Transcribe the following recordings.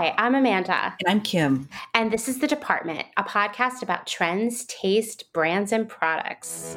Hi, I'm Amanda. And I'm Kim. And this is The Department, a podcast about trends, taste, brands, and products.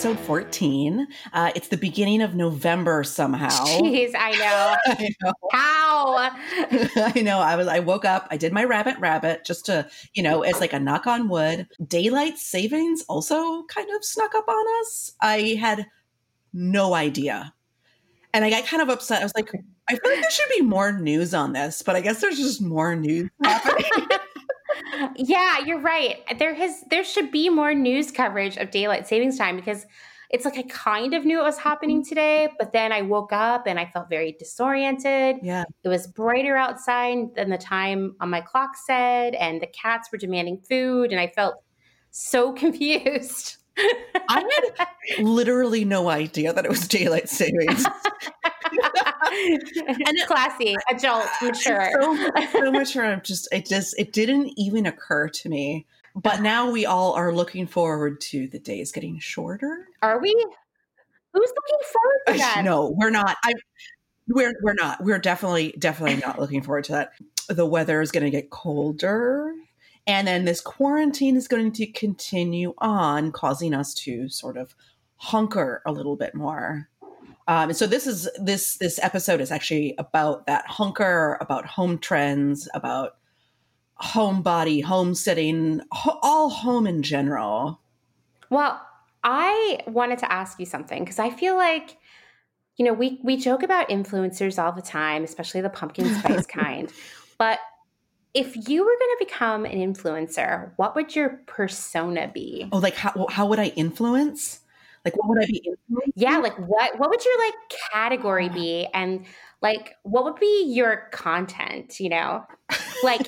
Episode 14. Uh, it's the beginning of November somehow. Jeez, I know. I know. How? I know. I was I woke up, I did my rabbit rabbit just to, you know, it's like a knock on wood. Daylight savings also kind of snuck up on us. I had no idea. And I got kind of upset. I was like, I feel like there should be more news on this, but I guess there's just more news happening yeah, you're right. There has there should be more news coverage of daylight savings time because it's like I kind of knew it was happening mm-hmm. today, but then I woke up and I felt very disoriented. Yeah. It was brighter outside than the time on my clock said, and the cats were demanding food, and I felt so confused. I had literally no idea that it was daylight savings. and classy, adult, mature. So, so mature. I'm just it just it didn't even occur to me. But now we all are looking forward to the days getting shorter. Are we? Who's looking forward to that? No, we're not. I we're we're not. We're definitely definitely not looking forward to that. The weather is going to get colder. And then this quarantine is going to continue on, causing us to sort of hunker a little bit more. Um, so this is this this episode is actually about that hunker, about home trends, about homebody, homesteading, ho- all home in general. Well, I wanted to ask you something because I feel like you know we we joke about influencers all the time, especially the pumpkin spice kind, but if you were going to become an influencer, what would your persona be? Oh, like how how would I influence? Like what would I be influencing? Yeah, like what what would your like category be and like what would be your content, you know? Like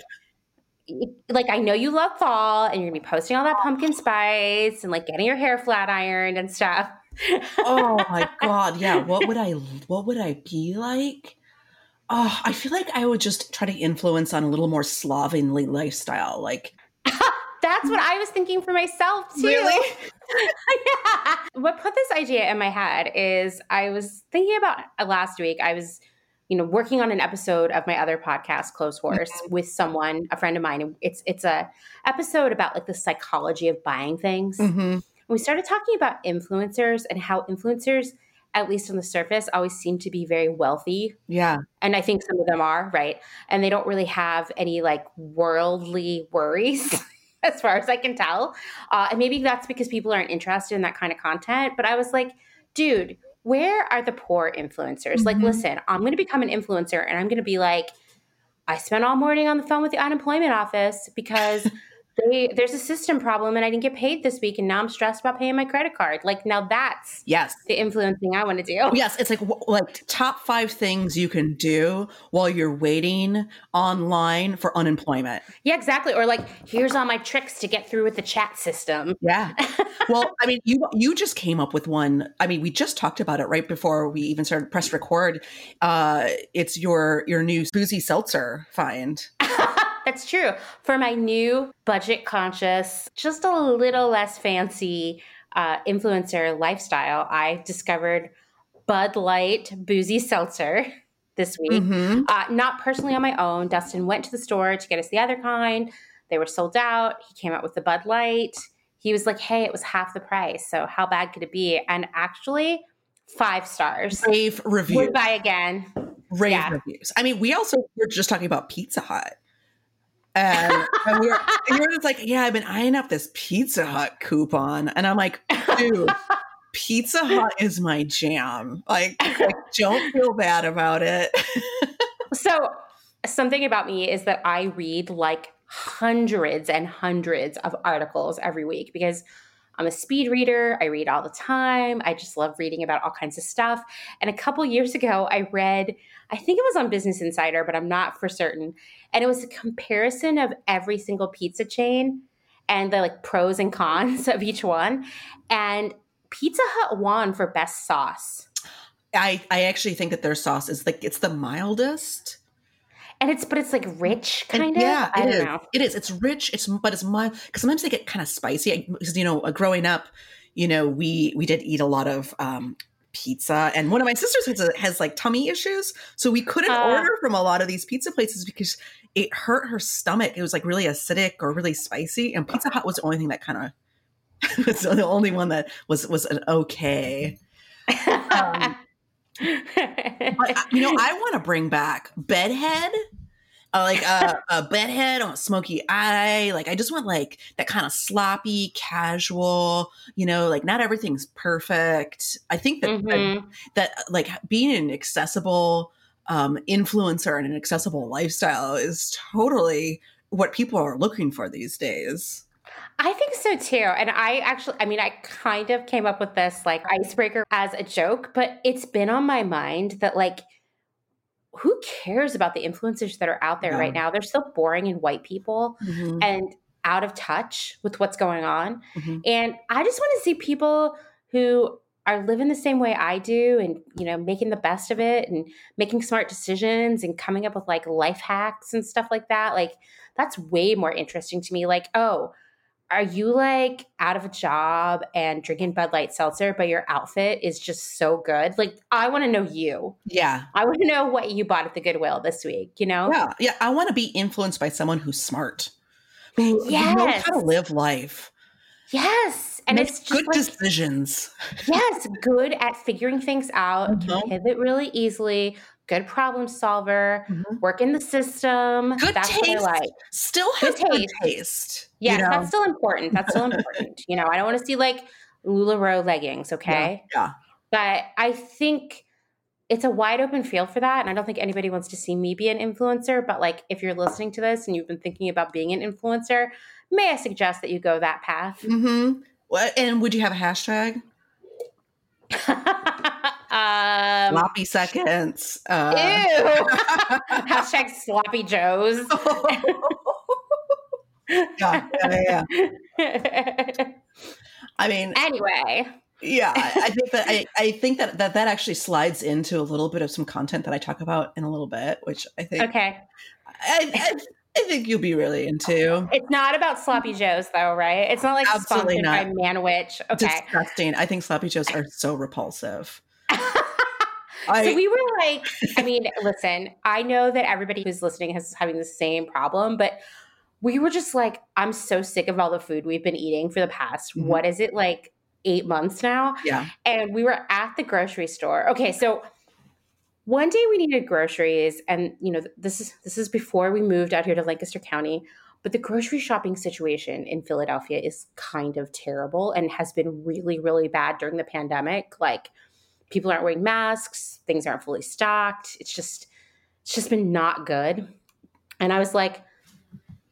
like I know you love fall and you're going to be posting all that pumpkin spice and like getting your hair flat ironed and stuff. oh my god, yeah, what would I what would I be like? Oh, I feel like I would just try to influence on a little more slovenly lifestyle. Like that's what I was thinking for myself too. Really? yeah. What put this idea in my head is I was thinking about uh, last week. I was, you know, working on an episode of my other podcast, Clotheshorse, mm-hmm. with someone, a friend of mine. It's it's a episode about like the psychology of buying things. Mm-hmm. We started talking about influencers and how influencers at least on the surface, always seem to be very wealthy. Yeah. And I think some of them are, right? And they don't really have any like worldly worries. as far as I can tell. Uh, and maybe that's because people aren't interested in that kind of content. But I was like, dude, where are the poor influencers? Mm-hmm. Like, listen, I'm going to become an influencer and I'm going to be like, I spent all morning on the phone with the unemployment office because they, there's a system problem and I didn't get paid this week and now I'm stressed about paying my credit card. Like now that's yes the influencing I want to do. Yes, it's like like top 5 things you can do while you're waiting online for unemployment. Yeah, exactly. Or like here's all my tricks to get through with the chat system. Yeah. well, I mean, you you just came up with one. I mean, we just talked about it right before we even started press record. Uh it's your your new boozy seltzer find. That's true. For my new budget conscious, just a little less fancy uh, influencer lifestyle, I discovered Bud Light Boozy Seltzer this week. Mm-hmm. Uh, not personally on my own. Dustin went to the store to get us the other kind. They were sold out. He came out with the Bud Light. He was like, hey, it was half the price. So how bad could it be? And actually, five stars. Rave reviews. Would buy again. Rave yeah. reviews. I mean, we also were just talking about Pizza Hut. And, and we were, you were just like, yeah, I've been eyeing up this Pizza Hut coupon. And I'm like, dude, Pizza Hut is my jam. Like, like don't feel bad about it. so, something about me is that I read like hundreds and hundreds of articles every week because I'm a speed reader. I read all the time. I just love reading about all kinds of stuff. And a couple years ago, I read, I think it was on Business Insider, but I'm not for certain. And it was a comparison of every single pizza chain and the like pros and cons of each one. And Pizza Hut won for best sauce. I I actually think that their sauce is like it's the mildest. And it's but it's like rich kind And of. yeah, I it don't is. know. It is. It's rich. It's but it's mild because sometimes they get kind of spicy. Because you know, growing up, you know, we we did eat a lot of um, pizza, and one of my sisters has, a, has like tummy issues, so we couldn't Uh. order from a lot of these pizza places because it hurt her stomach. It was like really acidic or really spicy, and Pizza Hut was the only thing that kind of was the only one that was was an okay. Um, But uh, you know, I want to bring back bedhead. Uh, like uh, a bedhead on a smoky eye. Like I just want like that kind of sloppy, casual. You know, like not everything's perfect. I think that Mhm. that like being an accessible um, influencer and an accessible lifestyle is totally what people are looking for these days. I think so too. And I actually, I mean, I kind of came up with this like icebreaker as a joke, but it's been on my mind that like, who cares about the influencers that are out there Yeah. right now? They're so boring and white people and out of touch with what's going on. Mhm. And I just want to see people who are living the same way I do and, you know, making the best of it and making smart decisions and coming up with like life hacks and stuff like that. Like, that's way more interesting to me. Like, oh, are you like out of a job and drinking Bud Light Seltzer, but your outfit is just so good? Like, I want to know you. Yeah, I want to know what you bought at the Goodwill this week, you know? yeah, yeah. I want to be influenced by someone who's smart, who who knows Yes. how to live life. Yes. And Makes it's just good like, decisions. yes, good at figuring things out, can Mhm. pivot really easily, good problem solver, Mhm. work in the system. Good That's what I taste. like. Still has Good good taste. taste. Yes, you know? that's still important. That's still important. you know, I don't want to see like LuLaRoe leggings, okay? Yeah. But I think it's a wide open field for that. And I don't think anybody wants to see me be an influencer. But like, if you're listening to this and you've been thinking about being an influencer, may I suggest that you go that path? Mm-hmm. What? And would you have a hashtag? um, Sloppy seconds. ew. Uh, Hashtag sloppy joes. yeah, yeah, yeah. I mean, anyway, yeah. I think that I, I think that, that that actually slides into a little bit of some content that I talk about in a little bit, which I think okay. I, I, I think you'll be really into. It's not about sloppy joes, though, right? It's not like Absolutely sponsored by Manwich. Okay. Disgusting. I think sloppy joes are so repulsive. I, so we were like, I mean, listen, I know that everybody who's listening is having the same problem, but we were just like, I'm so sick of all the food we've been eating for the past, Mhm. what is it, like eight months now? yeah. And we were at the grocery store. Okay, so one day we needed groceries, and you know, this is this is before we moved out here to Lancaster County. But the grocery shopping situation in Philadelphia is kind of terrible and has been really, really bad during the pandemic. Like people aren't wearing masks, things aren't fully stocked. It's just it's just been not good. And I was like,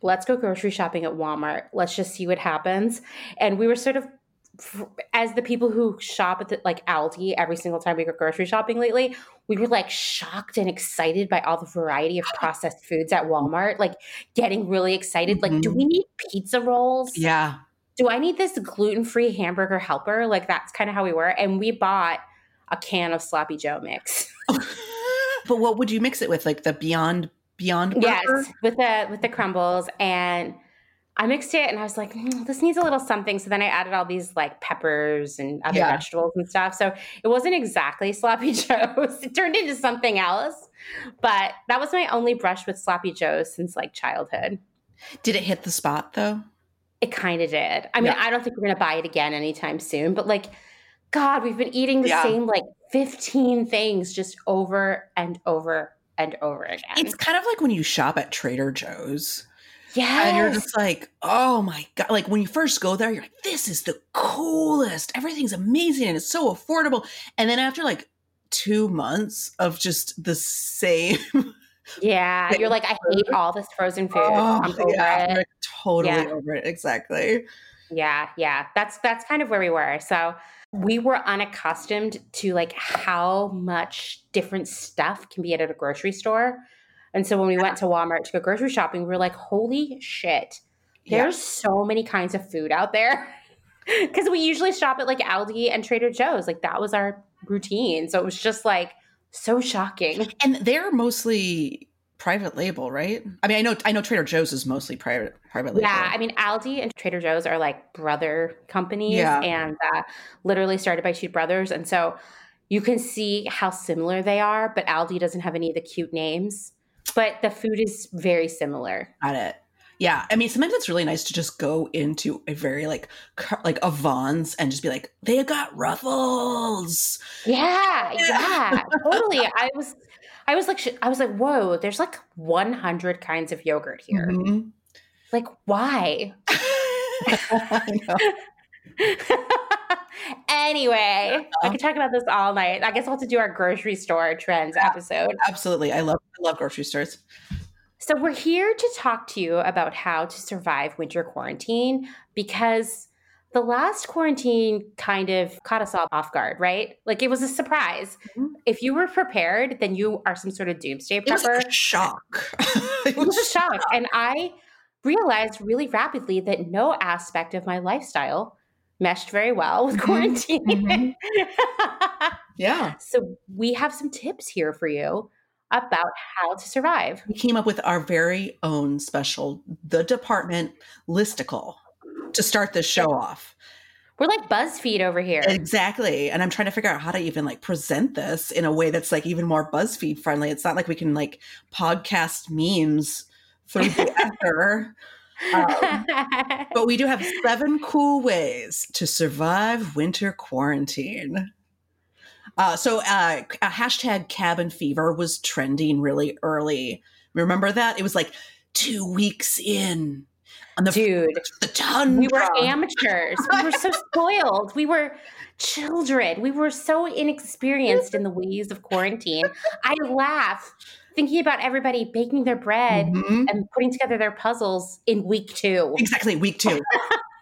let's go grocery shopping at Walmart. Let's just see what happens. And we were sort of as the people who shop at the, like Aldi every single time we go grocery shopping lately, we were like shocked and excited by all the variety of processed foods at Walmart. Like getting really excited. Like, do we mm-hmm. need pizza rolls? Yeah. Do I need this gluten free hamburger helper? Like that's kind of how we were. And we bought a can of sloppy Joe mix. but what would you mix it with? Like the Beyond Beyond yes, with the with the crumbles and. I mixed it and I was like, "Mm, this needs a little something. So then I added all these like peppers and other Yeah. vegetables and stuff. So it wasn't exactly sloppy joes. It turned into something else. But that was my only brush with sloppy joes since like childhood. Did it hit the spot though? It kind of did. I mean, Yeah. I don't think we're gonna buy it again anytime soon. But like, God, we've been eating the Yeah. same like 15 things just over and over and over again. It's kind of like when you shop at Trader Joe's. Yeah. And you're just like, oh my God. Like when you first go there, you're like, this is the coolest. Everything's amazing and it's so affordable. And then after like two months of just the same. yeah. You're like, I hate all this frozen food. Oh, I'm over yeah, it. totally Yeah. over it. Exactly. Yeah, yeah. That's that's kind of where we were. So we were unaccustomed to like how much different stuff can be at a grocery store. And so when we went to Walmart to go grocery shopping, we were like, holy shit, there's yeah. so many kinds of food out there. Because we usually shop at like Aldi and Trader Joe's. Like that was our routine. So it was just like so shocking. And they're mostly private label, right? I mean, I know I know Trader Joe's is mostly private private label. Yeah, I mean Aldi and Trader Joe's are like brother companies, yeah. and uh, literally started by two brothers, and so you can see how similar they are. But Aldi doesn't have any of the cute names, but the food is very similar. Got it. Yeah, I mean, sometimes it's really nice to just go into a very like like a Vons and just be like, they've got ruffles. Yeah, yeah, totally. I was, I was like, I was like, whoa, there's like 100 kinds of yogurt here. Mm-hmm. Like, why? anyway, I could talk about this all night. I guess we'll have to do our grocery store trends episode. Absolutely, I love I love grocery stores. So, we're here to talk to you about how to survive winter quarantine because the last quarantine kind of caught us all off guard, right? Like it was a surprise. Mm-hmm. If you were prepared, then you are some sort of doomsday prepper. It was a shock. it was a shock. And I realized really rapidly that no aspect of my lifestyle meshed very well with mm-hmm. quarantine. Mm-hmm. yeah. So we have some tips here for you about how to survive. We came up with our very own special, the department listicle to start this show off. We're like BuzzFeed over here. Exactly. And I'm trying to figure out how to even like present this in a way that's like even more BuzzFeed friendly. It's not like we can like podcast memes through the ether. Um, but we do have seven cool ways to survive winter quarantine. Uh, so uh, hashtag cabin fever was trending really early. Remember that? It was like two weeks in. The, Dude, the tundra. we were amateurs. We were so spoiled. We were children. We were so inexperienced in the ways of quarantine. I laugh thinking about everybody baking their bread mm-hmm. and putting together their puzzles in week two. Exactly, week two.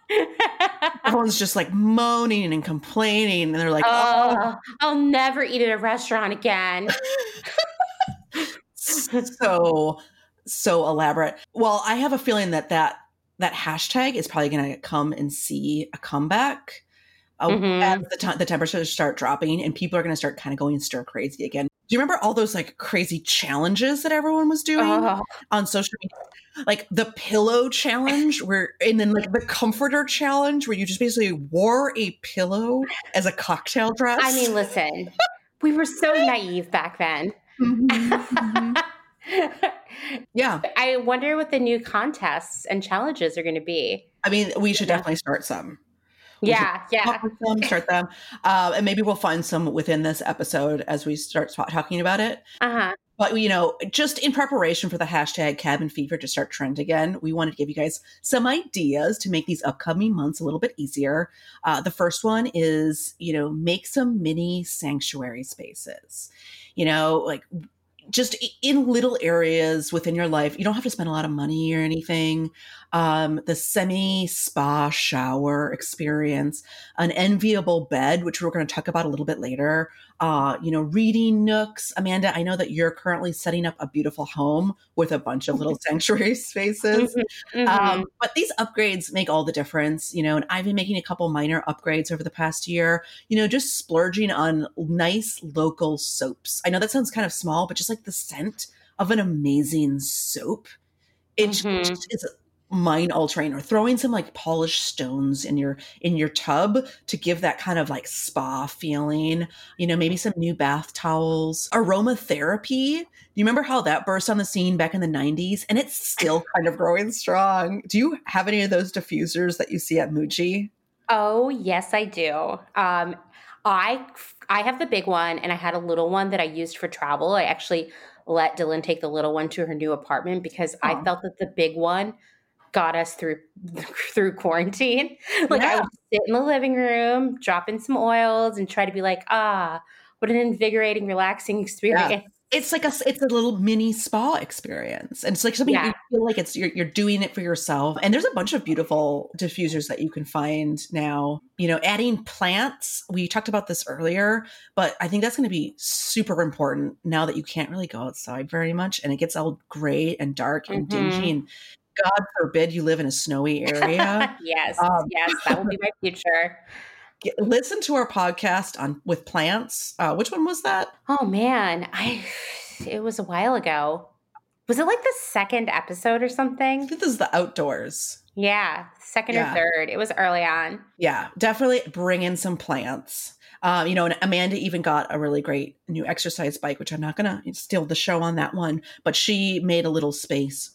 Everyone's just like moaning and complaining, and they're like, "Oh, oh I'll never eat at a restaurant again." so, so elaborate. Well, I have a feeling that that that hashtag is probably going to come and see a comeback. Uh, mm-hmm. As the, t- the temperatures start dropping, and people are going to start kind of going stir crazy again. Do you remember all those like crazy challenges that everyone was doing oh. on social media? like the pillow challenge where and then like the comforter challenge where you just basically wore a pillow as a cocktail dress. I mean, listen, we were so naive back then. Mm-hmm, mm-hmm. yeah. I wonder what the new contests and challenges are going to be. I mean, we should definitely start some. We yeah, yeah. Them, start them, uh, and maybe we'll find some within this episode as we start talking about it. Uh huh. But, you know, just in preparation for the hashtag cabin fever to start trend again, we wanted to give you guys some ideas to make these upcoming months a little bit easier. Uh, the first one is, you know, make some mini sanctuary spaces. You know, like just in little areas within your life. You don't have to spend a lot of money or anything. Um, the semi spa shower experience, an enviable bed, which we're going to talk about a little bit later. Uh, you know, reading nooks. Amanda, I know that you're currently setting up a beautiful home with a bunch of little sanctuary spaces. Mm-hmm. Um, but these upgrades make all the difference, you know, and I've been making a couple minor upgrades over the past year, you know, just splurging on nice local soaps. I know that sounds kind of small, but just like the scent of an amazing soap. It mm-hmm. just is mind altering or throwing some like polished stones in your in your tub to give that kind of like spa feeling you know maybe some new bath towels. Aromatherapy. You remember how that burst on the scene back in the 90s and it's still kind of growing strong? Do you have any of those diffusers that you see at muji? Oh yes i do. Um i i have the big one and i had a little one that i used for travel. I actually let dylan take the little one to her new apartment because Aww. i felt that the big one got us through through quarantine. Like yeah. I would sit in the living room, drop in some oils, and try to be like, ah, what an invigorating, relaxing experience. it's like a it's a little mini spa experience and it's like something Yeah. you feel like it's you're, you're doing it for yourself and there's a bunch of beautiful diffusers that you can find now you know adding plants we talked about this earlier but i think that's going to be super important now that you can't really go outside very much and it gets all gray and dark and Mhm. dingy and god forbid you live in a snowy area yes, Um, yes, that will be my future. Get- listen to our podcast on with plants uh, which one was that Oh man, I it was a while ago. Was it like the second episode or something? this is the outdoors Yeah, second Yeah. or third. It was early on. Yeah, definitely bring in some plants. Um, you know, and Amanda even got a really great new exercise bike, which I'm not gonna steal the show on that one, but she made a little space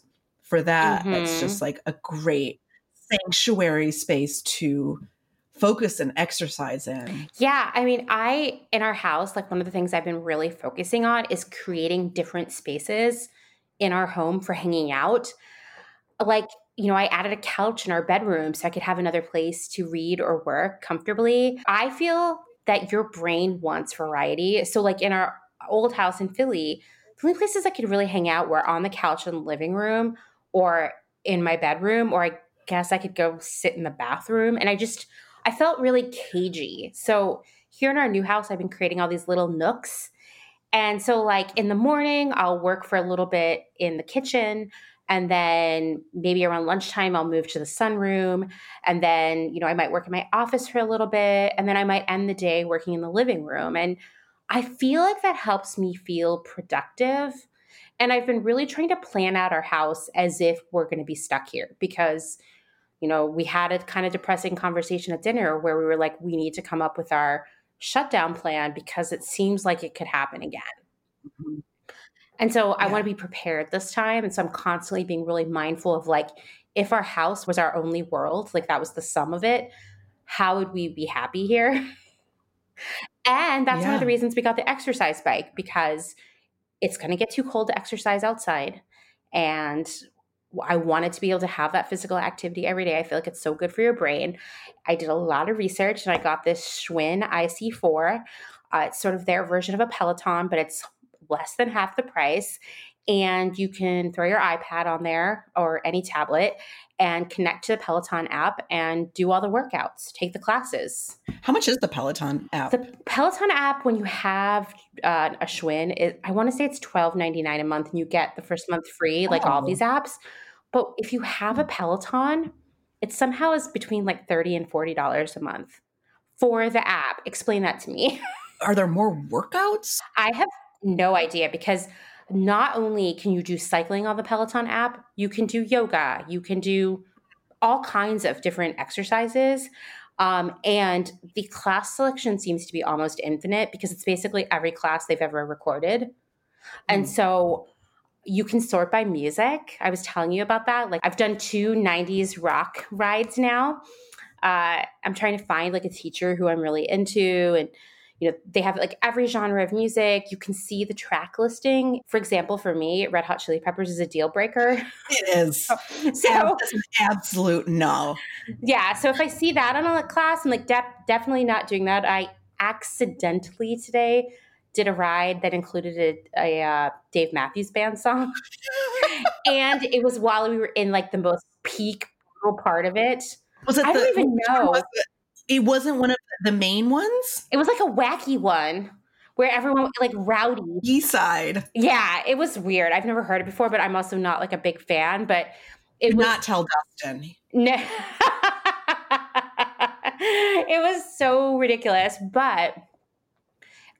for that. That's Mhm. just like a great sanctuary space to focus and exercise in. Yeah, I mean, I in our house, like one of the things I've been really focusing on is creating different spaces in our home for hanging out. Like, you know, I added a couch in our bedroom so I could have another place to read or work comfortably. I feel that your brain wants variety. So, like in our old house in Philly, the only places I could really hang out were on the couch in the living room or in my bedroom, or I guess I could go sit in the bathroom. And I just, I felt really cagey. So here in our new house, I've been creating all these little nooks. And so, like in the morning, I'll work for a little bit in the kitchen. And then maybe around lunchtime, I'll move to the sunroom. And then, you know, I might work in my office for a little bit. And then I might end the day working in the living room. And I feel like that helps me feel productive. And I've been really trying to plan out our house as if we're going to be stuck here because you know, we had a kind of depressing conversation at dinner where we were like, we need to come up with our shutdown plan because it seems like it could happen again. Mhm. And so I want to be prepared this time. And so I'm constantly being really mindful of like, if our house was our only world, like that was the sum of it, how would we be happy here? and that's one of the reasons we got the exercise bike because it's going to get too cold to exercise outside. And I wanted to be able to have that physical activity every day. I feel like it's so good for your brain. I did a lot of research and I got this Schwinn IC4. Uh, it's sort of their version of a Peloton, but it's less than half the price. And you can throw your iPad on there or any tablet and connect to the Peloton app and do all the workouts, take the classes. How much is the Peloton app? The Peloton app, when you have uh, a Schwinn, it, I want to say it's twelve ninety nine a month, and you get the first month free, like all Oh. these apps. But if you have a Peloton, it somehow is between like thirty and forty dollars a month for the app. Explain that to me. Are there more workouts? I have no idea because not only can you do cycling on the Peloton app, you can do yoga, you can do all kinds of different exercises. Um, and the class selection seems to be almost infinite because it's basically every class they've ever recorded. And Mm. so you can sort by music. I was telling you about that. Like I've done two 90s rock rides now. Uh, I'm trying to find like a teacher who I'm really into and you know they have like every genre of music. You can see the track listing. For example for me red hot chili peppers is a deal breaker. It is. so absolute no. yeah so if i see that on a class i'm like de- definitely not doing that. I accidentally today did a ride that included a, a uh, dave matthews band song. And it was while we were in like the most peak part of it. Was it I don't even know. It? Wasn't one of the main ones? it was like a wacky one where everyone like rowdy East side. Yeah, it was weird. I've never heard it before, but I'm also not like a big fan. But it Did was not tell Dustin. no. it was so ridiculous, but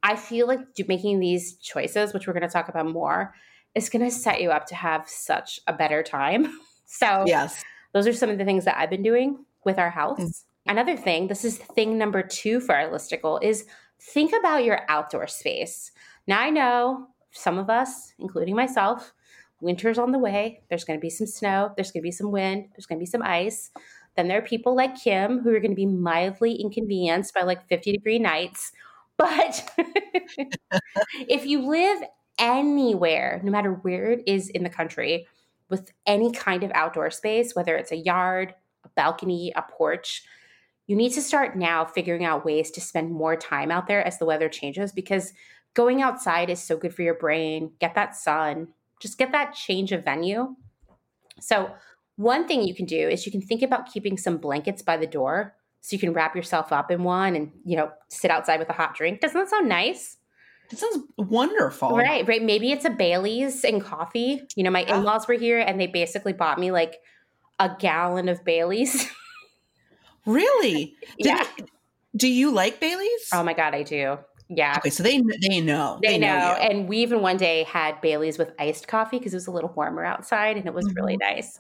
I feel like making these choices, which we're going to talk about more, is going to set you up to have such a better time. So Yes. those are some of the things that I've been doing with our house. Mm. Another thing, this is thing number two for our listicle, is think about your outdoor space. Now I know some of us, including myself, winter's on the way. There's going to be some snow. There's going to be some wind. There's going to be some ice. Then there are people like Kim who are going to be mildly inconvenienced by like 50 degree nights. But if you live anywhere, no matter where it is in the country, with any kind of outdoor space, whether it's a yard, a balcony, a porch, you need to start now figuring out ways to spend more time out there as the weather changes because going outside is so good for your brain. Get that sun, just get that change of venue. So, one thing you can do is you can think about keeping some blankets by the door so you can wrap yourself up in one and, you know, sit outside with a hot drink. Doesn't that sound nice? That sounds wonderful. Right, right. Maybe it's a Bailey's and coffee. You know, my in laws were here and they basically bought me like a gallon of Bailey's. Really? Did yeah. it- do you like Bailey's? Oh my God, I do. Yeah. okay, so they they know. They, know. you. And we even one day had Bailey's with iced coffee because it was a little warmer outside and it was really Mm-hmm. nice.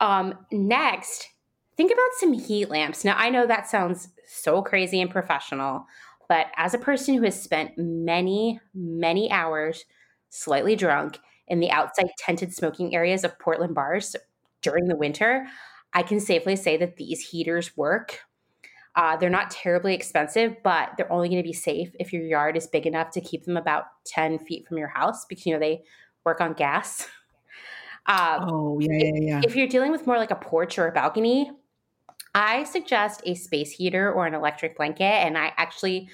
Um, next, think about some heat lamps. Now, I know that sounds so crazy and professional, but as a person who has spent many, many hours slightly drunk in the outside tented smoking areas of Portland bars during the winter, I can safely say that these heaters work. Uh, they're not terribly expensive, but they're only going to be safe if your yard is big enough to keep them about 10 feet from your house because, you know, they work on gas. Um, oh yeah, yeah, yeah. if you're dealing with more like a porch or a balcony, I suggest a space heater or an electric blanket. And I actually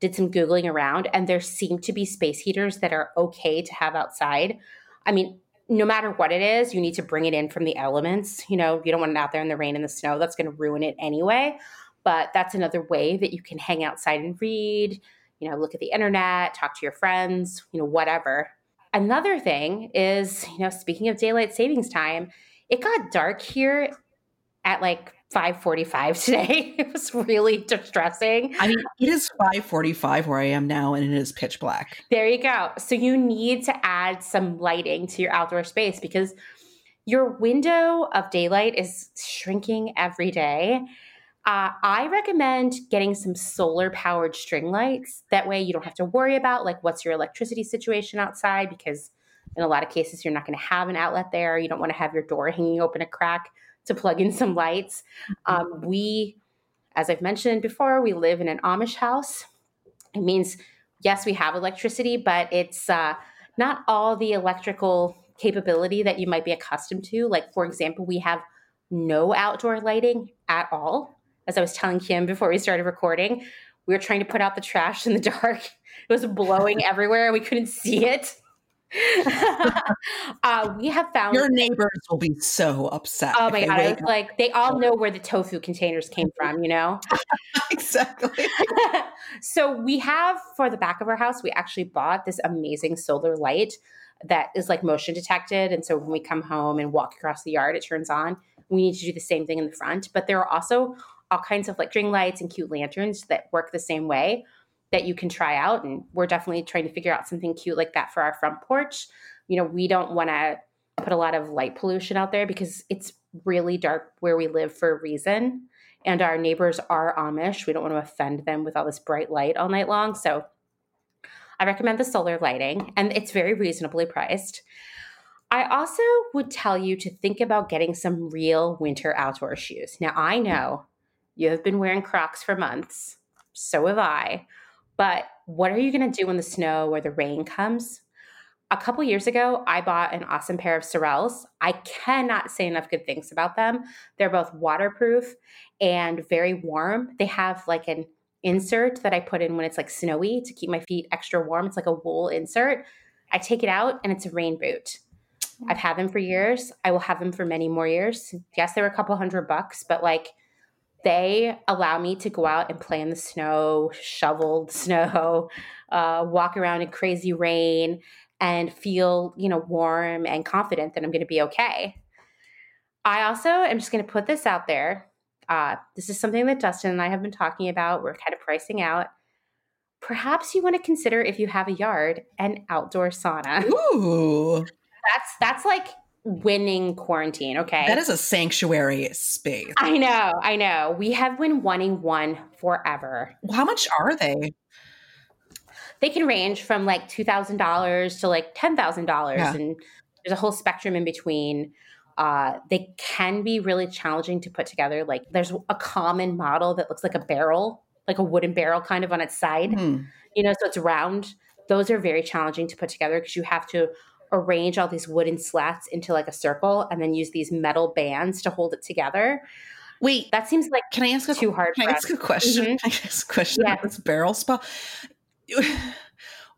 did some Googling around, and there seem to be space heaters that are okay to have outside. I mean, no matter what it is, you need to bring it in from the elements. You know, you don't want it out there in the rain and the snow. That's going to ruin it anyway. But that's another way that you can hang outside and read, you know, look at the internet, talk to your friends, you know, whatever. Another thing is, you know, speaking of daylight savings time, it got dark here at like 5:45 today. It was really distressing. I mean, it is five forty-five where I am now, and it is pitch black. There you go. So you need to add some lighting to your outdoor space because your window of daylight is shrinking every day. Uh, I recommend getting some solar powered string lights. That way, you don't have to worry about like what's your electricity situation outside because in a lot of cases you're not going to have an outlet there. You don't want to have your door hanging open a crack to plug in some lights. Um, we, as I've mentioned before, we live in an Amish house. It means yes, we have electricity, but it's uh, not all the electrical capability that you might be accustomed to. Like, for example, we have no outdoor lighting at all. As I was telling Kim before we started recording, we were trying to put out the trash in the dark. It was blowing everywhere. And we couldn't see it. uh, we have found Your neighbors will be so upset. Oh my god! Like, they all know where the tofu containers came from, you know. exactly. so we have for the back of our house, we actually bought this amazing solar light that is like motion detected, and so when we come home and walk across the yard, it turns on. We need to do the same thing in the front, but there are also all kinds of like string lights and cute lanterns that work the same way that you can try out, and we're definitely trying to figure out something cute like that for our front porch. You know, we don't want to put a lot of light pollution out there because it's really dark where we live for a reason. And our neighbors are Amish. We don't want to offend them with all this bright light all night long. So I recommend the solar lighting, and it's very reasonably priced. I also would tell you to think about getting some real winter outdoor shoes. Now, I know you have been wearing Crocs for months, so have I. But what are you going to do when the snow or the rain comes? A couple years ago, I bought an awesome pair of Sorels. I cannot say enough good things about them. They're both waterproof and very warm. They have like an insert that I put in when it's like snowy to keep my feet extra warm. It's like a wool insert. I take it out and it's a rain boot. I've had them for years. I will have them for many more years. Yes, they were a couple hundred bucks, but like they allow me to go out and play in the snow, shoveled snow, uh, walk around in crazy rain, and feel you know warm and confident that I'm going to be okay. I also am just going to put this out there. Uh, this is something that Dustin and I have been talking about. We're kind of pricing out. Perhaps you want to consider if you have a yard, an outdoor sauna. Ooh, That's that's like winning quarantine. Okay, that is a sanctuary space. I know, I know. We have been wanting one forever. How much are they? They can range from like two thousand dollars to like ten thousand dollars, Yeah. and there's a whole spectrum in between. Uh, they can be really challenging to put together. Like there's a common model that looks like a barrel, like a wooden barrel, kind of on its side. Hmm. You know, so it's round. Those are very challenging to put together because you have to arrange all these wooden slats into like a circle and then use these metal bands to hold it together. Wait, That seems like can I ask a too hard Can I us. ask a question? Mhm. Can I ask a question Yeah. about this barrel spa?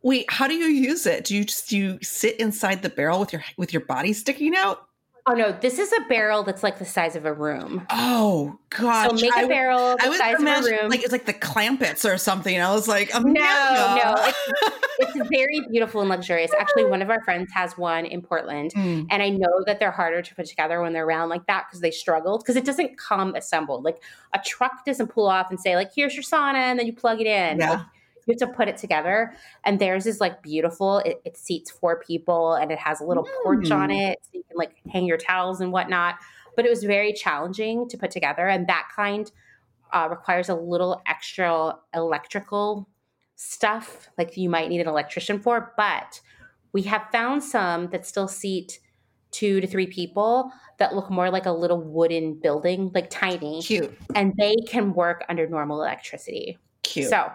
Wait, how do you use it? Do you just do you sit inside the barrel with your with your body sticking out? Oh no, this is a barrel that's like the size of a room. Oh god! So make a barrel the was size of a room. like it's like the Clampetts or something. I was like, no, Amanda. no, it's, it's very beautiful and luxurious. Actually, one of our friends has one in Portland, Mm, and I know that they're harder to put together when they're round like that because they struggled because it doesn't come assembled. Like a truck doesn't pull off and say like, "Here's your sauna," and then you plug it in. Yeah. Like, you have to put it together, and theirs is like beautiful. It, it seats four people, and it has a little porch on Mm. it, so you can like hang your towels and whatnot. But it was very challenging to put together, and that kind uh, requires a little extra electrical stuff, like you might need an electrician for. But we have found some that still seat two to three people that look more like a little wooden building, like tiny, cute. and they can work under normal electricity. Cute. So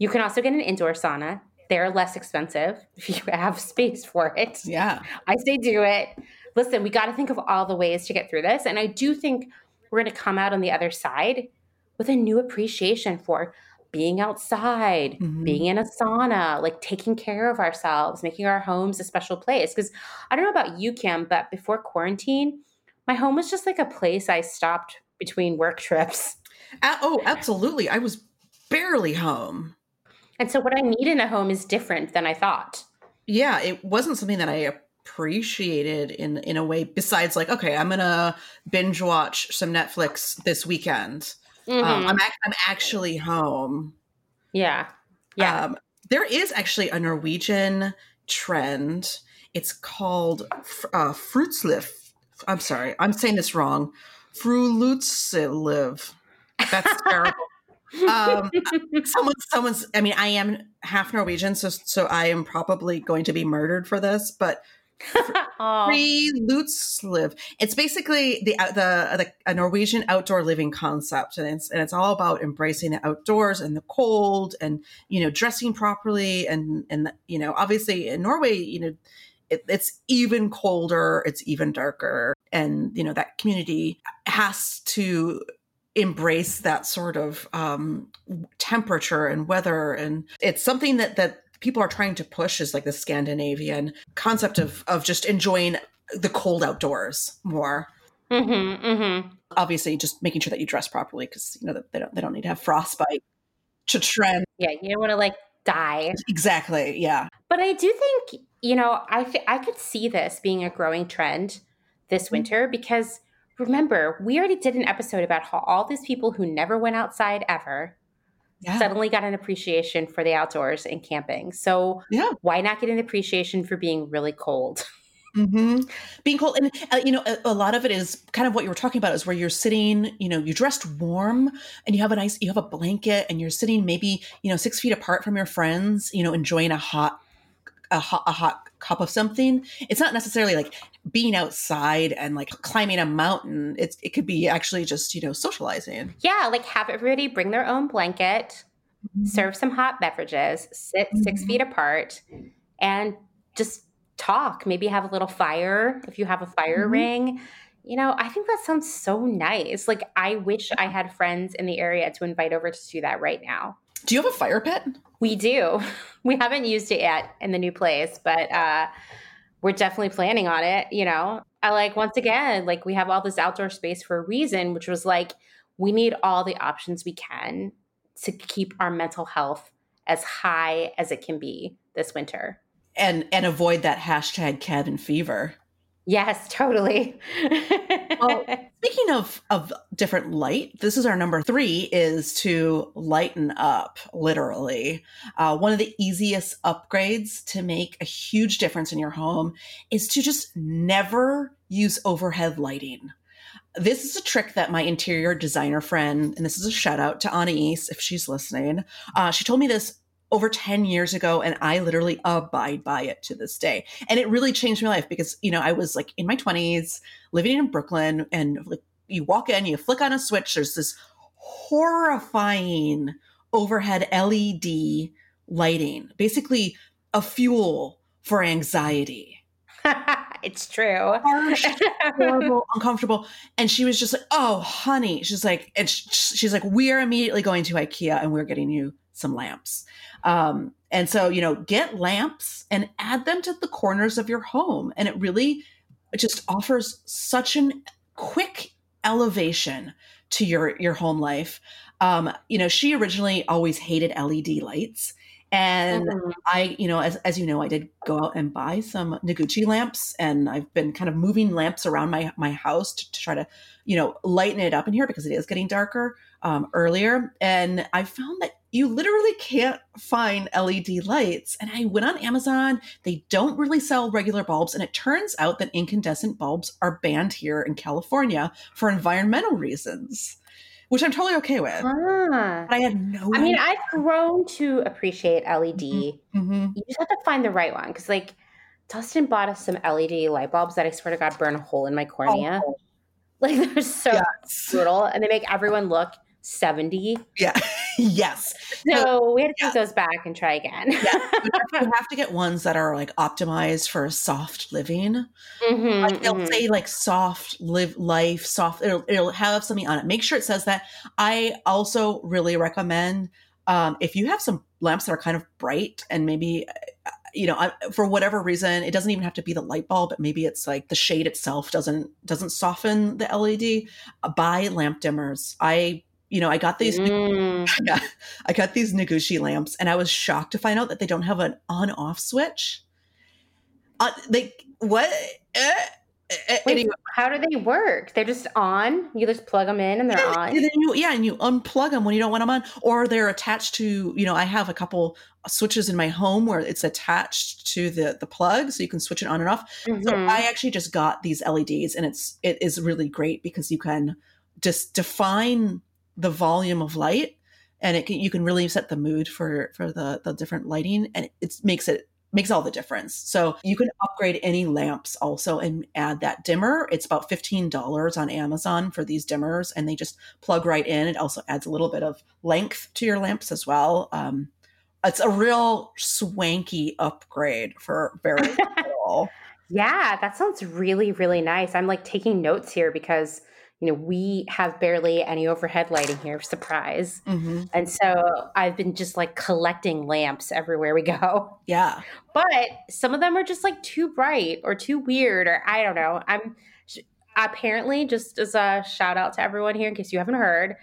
you can also get an indoor sauna. They're less expensive if you have space for it. yeah. I say do it. Listen, we got to think of all the ways to get through this. And I do think we're going to come out on the other side with a new appreciation for being outside, Mhm. being in a sauna, like taking care of ourselves, making our homes a special place. Because I don't know about you, Kim, but before quarantine, my home was just like a place I stopped between work trips. A- oh, absolutely. I was barely home. And so what I need in a home is different than I thought. Yeah, it wasn't something that I appreciated in in a way besides like, okay, I'm going to binge watch some Netflix this weekend. Um, Mhm. I'm ac- I'm actually home. yeah. Yeah. Um, there is actually a Norwegian trend. It's called fr- uh, Fruitsliv. I'm sorry, I'm saying this wrong. Frulutsliv. That's terrible. Um, someone, someone's. I mean, I am half Norwegian, so so I am probably going to be murdered for this. But Aw. Frulutsliv. It's basically the the, the a Norwegian outdoor living concept, and it's and it's all about embracing the outdoors and the cold, and you know dressing properly, and and you know obviously in Norway, you know it, it's even colder, it's even darker, and you know that community has to embrace that sort of um, temperature and weather, and it's something that that people are trying to push is like the Scandinavian concept of of just enjoying the cold outdoors more. Mm-hmm, mm-hmm. Obviously, just making sure that you dress properly because you know that they don't they don't need to have frostbite to trend. Yeah, you don't want to like die. Exactly. Yeah. But I do think, you know, I I could see this being a growing trend this winter because remember, we already did an episode about how all these people who never went outside ever Yeah. suddenly got an appreciation for the outdoors and camping. So Yeah. why not get an appreciation for being really cold? hmm Being cold, and uh, you know, a, a lot of it is kind of what you were talking about is where you're sitting. You know, you're dressed warm, and you have a nice, you have a blanket, and you're sitting maybe you know six feet apart from your friends. You know, enjoying a hot, a hot, a hot cup of something. It's not necessarily like being outside and like climbing a mountain. It's it could be actually just you know socializing. Yeah, like have everybody bring their own blanket, serve some hot beverages, sit six Mhm. feet apart, and just talk. Maybe have a little fire if you have a fire Mhm. ring. You know, I think that sounds so nice. Like, I wish I had friends in the area to invite over to do that right now. Do you have a fire pit? We do. We haven't used it yet in the new place, but uh, we're definitely planning on it. You know, I like, once again, like we have all this outdoor space for a reason, which was like, we need all the options we can to keep our mental health as high as it can be this winter. And and avoid that hashtag cabin fever. Yes, totally. Well, Speaking of of different light, this is our number three is to lighten up. Literally, uh, one of the easiest upgrades to make a huge difference in your home is to just never use overhead lighting. This is a trick that my interior designer friend, and this is a shout out to Anais if she's listening. Uh, she told me this over 10 years ago and I literally abide by it to this day. And it really changed my life because, you know, I was like in my 20s living in Brooklyn and like you walk in, you flick on a switch, there's this horrifying overhead LED lighting, basically a fuel for anxiety. it's true. Harsh, horrible, uncomfortable. And she was just like, "Oh, honey," she's like, and she's like, "We are immediately going to IKEA and we're getting you some lamps." Um, And so, you know, get lamps and add them to the corners of your home. And it really just offers such an quick elevation to your your home life. Um, you know, she originally always hated LED lights. And mm-hmm. I, you know, as, as you know, I did go out and buy some Noguchi lamps, and I've been kind of moving lamps around my my house to, to try to, you know, lighten it up in here because it is getting darker um, earlier. And I found that you literally can't find LED lights. And I went on Amazon. They don't really sell regular bulbs. And it turns out that incandescent bulbs are banned here in California for environmental reasons, which I'm totally okay with. Ah. But I had no I mean, I've grown to appreciate LED. Mm-hmm. Mm-hmm. You just have to find the right one. Because, like, Dustin bought us some LED light bulbs that I swear to God burn a hole in my cornea. Oh. Like, they're so yes. brutal. And they make everyone look 70. Yeah. yes. So we had to take those back and try again. yeah. You have to get ones that are like optimized for soft living. Mm-hmm, like they'll mm-hmm. say like soft live life, soft, it'll, it'll have something on it. Make sure it says that. I also really recommend um, if you have some lamps that are kind of bright and maybe uh, you know for whatever reason it doesn't even have to be the light bulb but maybe it's like the shade itself doesn't doesn't soften the led uh, buy lamp dimmers i you know, I got these, mm. I, got, I got these Noguchi lamps, and I was shocked to find out that they don't have an on-off switch. Uh, they what? Uh, Wait, anyway. how do they work? They're just on. You just plug them in, and they're yeah, on. And you, yeah, and you unplug them when you don't want them on, or they're attached to. You know, I have a couple switches in my home where it's attached to the the plug, so you can switch it on and off. Mm-hmm. So I actually just got these LEDs, and it's it is really great because you can just define the volume of light and it can, you can really set the mood for for the the different lighting and it makes it makes all the difference. So you can upgrade any lamps also and add that dimmer. It's about $15 on Amazon for these dimmers and they just plug right in. It also adds a little bit of length to your lamps as well. Um, it's a real swanky upgrade for very little. yeah, that sounds really, really nice. I'm like taking notes here because you know, we have barely any overhead lighting here, surprise. Mm-hmm. And so I've been just like collecting lamps everywhere we go. Yeah. But some of them are just like too bright or too weird, or I don't know. I'm apparently, just as a shout out to everyone here, in case you haven't heard,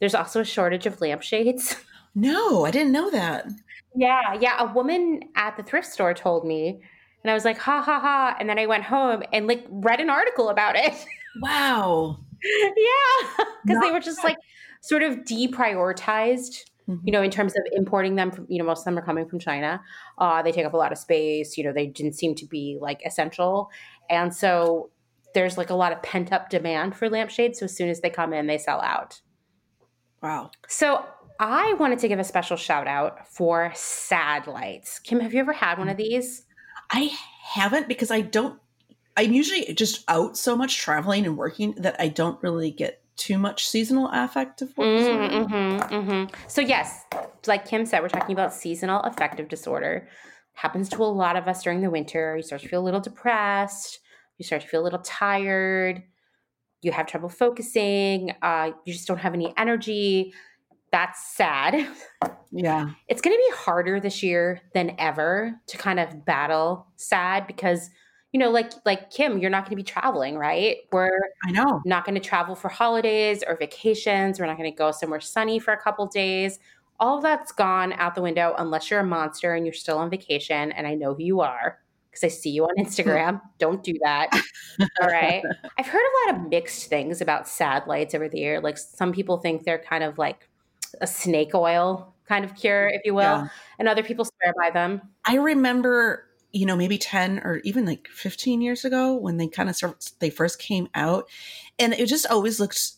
there's also a shortage of lampshades. No, I didn't know that. Yeah. Yeah. A woman at the thrift store told me, and I was like, ha ha ha. And then I went home and like read an article about it. Wow. Yeah, because they were just like sort of deprioritized. Mm-hmm. You know, in terms of importing them from, you know, most of them are coming from China. Uh, they take up a lot of space. You know, they didn't seem to be like essential, and so there's like a lot of pent up demand for lampshades. So as soon as they come in, they sell out. Wow. So I wanted to give a special shout out for sad lights. Kim, have you ever had one of these? I haven't because I don't I'm usually just out so much traveling and working that I don't really get too much seasonal affective disorder. mm-hmm, mm-hmm. So yes, like Kim said, we're talking about seasonal affective disorder. Happens to a lot of us during the winter. You start to feel a little depressed. You start to feel a little tired. You have trouble focusing. Uh, you just don't have any energy. That's sad. Yeah. It's going to be harder this year than ever to kind of battle sad because – you know, like like Kim, you're not going to be traveling, right? We're I know not going to travel for holidays or vacations. We're not going to go somewhere sunny for a couple days. All that's gone out the window unless you're a monster and you're still on vacation. And I know who you are because I see you on Instagram. Don't do that. All right. I've heard a lot of mixed things about sad lights over the year. Like some people think they're kind of like a snake oil kind of cure, if you will, yeah. and other people swear by them. I remember you know maybe 10 or even like 15 years ago when they kind of they first came out and it just always looked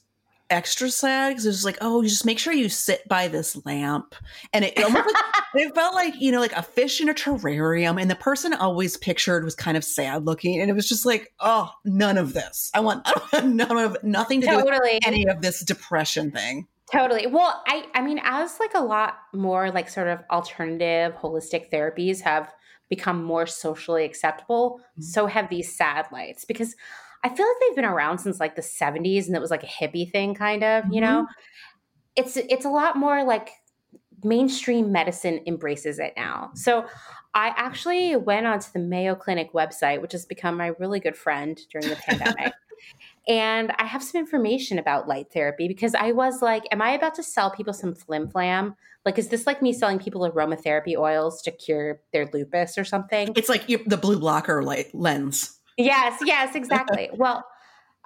extra sad because it was like oh you just make sure you sit by this lamp and it, it, like, it felt like you know like a fish in a terrarium and the person always pictured was kind of sad looking and it was just like oh none of this i want, I none of nothing to totally. do with any of this depression thing Totally. Well, I I mean as like a lot more like sort of alternative holistic therapies have become more socially acceptable, mm-hmm. so have these sad lights because I feel like they've been around since like the 70s and it was like a hippie thing kind of, mm-hmm. you know. Mm-hmm. It's it's a lot more like mainstream medicine embraces it now. So I actually went onto the Mayo Clinic website, which has become my really good friend during the pandemic. And I have some information about light therapy because I was like, am I about to sell people some flim flam? Like, is this like me selling people aromatherapy oils to cure their lupus or something? It's like the blue blocker light lens. Yes, yes, exactly. well,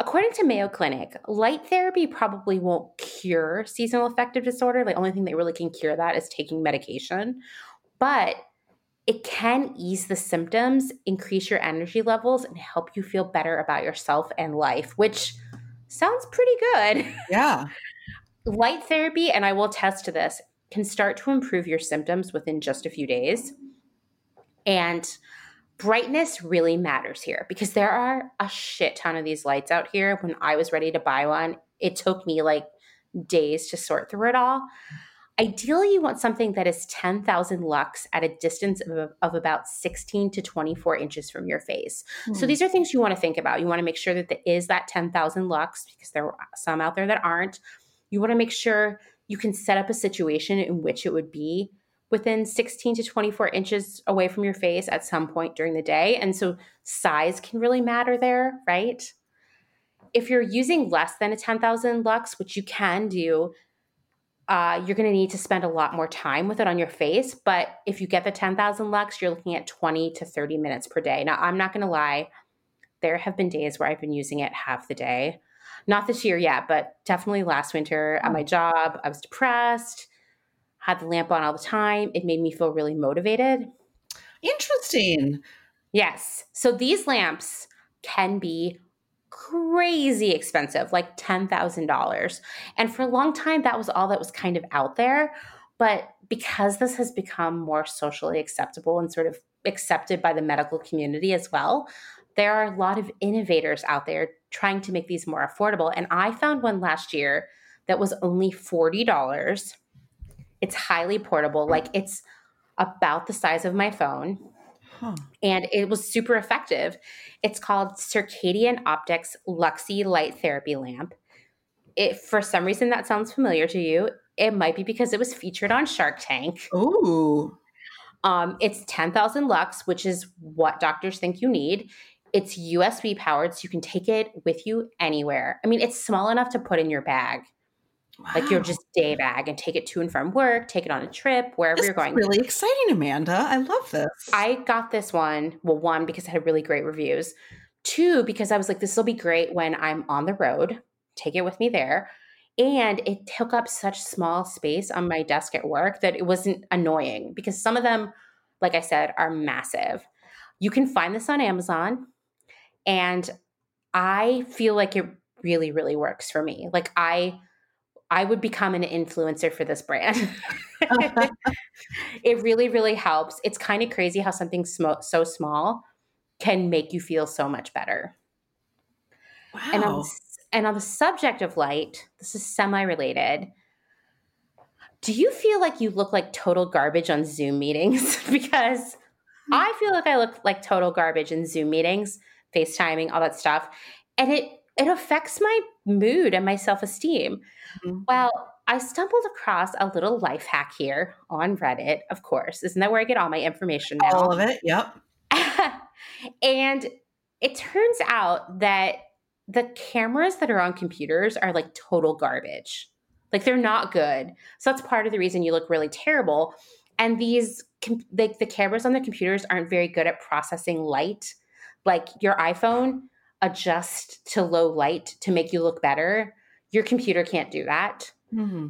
according to Mayo Clinic, light therapy probably won't cure seasonal affective disorder. The only thing that really can cure that is taking medication. But it can ease the symptoms, increase your energy levels, and help you feel better about yourself and life, which sounds pretty good. Yeah. Light therapy, and I will attest to this, can start to improve your symptoms within just a few days. And brightness really matters here because there are a shit ton of these lights out here. When I was ready to buy one, it took me like days to sort through it all. Ideally, you want something that is 10,000 lux at a distance of, of, about 16 to 24 inches from your face. Hmm. So these are things you want to think about. You want to make sure that there is that 10,000 lux because there are some out there that aren't. You want to make sure you can set up a situation in which it would be within 16 to 24 inches away from your face at some point during the day. And so size can really matter there, right? If you're using less than a 10,000 lux, which you can do, uh, you're going to need to spend a lot more time with it on your face. But if you get the 10,000 lux, you're looking at 20 to 30 minutes per day. Now, I'm not going to lie, there have been days where I've been using it half the day. Not this year yet, but definitely last winter at my job, I was depressed, had the lamp on all the time. It made me feel really motivated. Interesting. Yes. So these lamps can be crazy expensive, like $10,000. And for a long time, that was all that was kind of out there. But because this has become more socially acceptable and sort of accepted by the medical community as well, there are a lot of innovators out there trying to make these more affordable. And I found one last year that was only $40. It's highly portable, like it's about the size of my phone. Huh. And it was super effective. It's called Circadian Optics Luxy Light Therapy Lamp. It, for some reason, that sounds familiar to you. It might be because it was featured on Shark Tank. Ooh. Um, it's 10,000 lux, which is what doctors think you need. It's USB powered, so you can take it with you anywhere. I mean, it's small enough to put in your bag. Wow. Like your just day bag and take it to and from work, take it on a trip, wherever this you're going. really exciting, Amanda. I love this. I got this one, well, one, because it had really great reviews. Two, because I was like, this will be great when I'm on the road. Take it with me there. And it took up such small space on my desk at work that it wasn't annoying because some of them, like I said, are massive. You can find this on Amazon. And I feel like it really, really works for me. Like I I would become an influencer for this brand. it really, really helps. It's kind of crazy how something sm- so small can make you feel so much better. Wow. And on, and on the subject of light, this is semi related. Do you feel like you look like total garbage on Zoom meetings? because I feel like I look like total garbage in Zoom meetings, FaceTiming, all that stuff. And it it affects my mood and my self esteem. Mm-hmm. Well, I stumbled across a little life hack here on Reddit, of course. Isn't that where I get all my information now? All of it, yep. and it turns out that the cameras that are on computers are like total garbage. Like they're not good. So that's part of the reason you look really terrible. And these like the cameras on the computers aren't very good at processing light. Like your iPhone adjust to low light to make you look better. Your computer can't do that. Mm-hmm.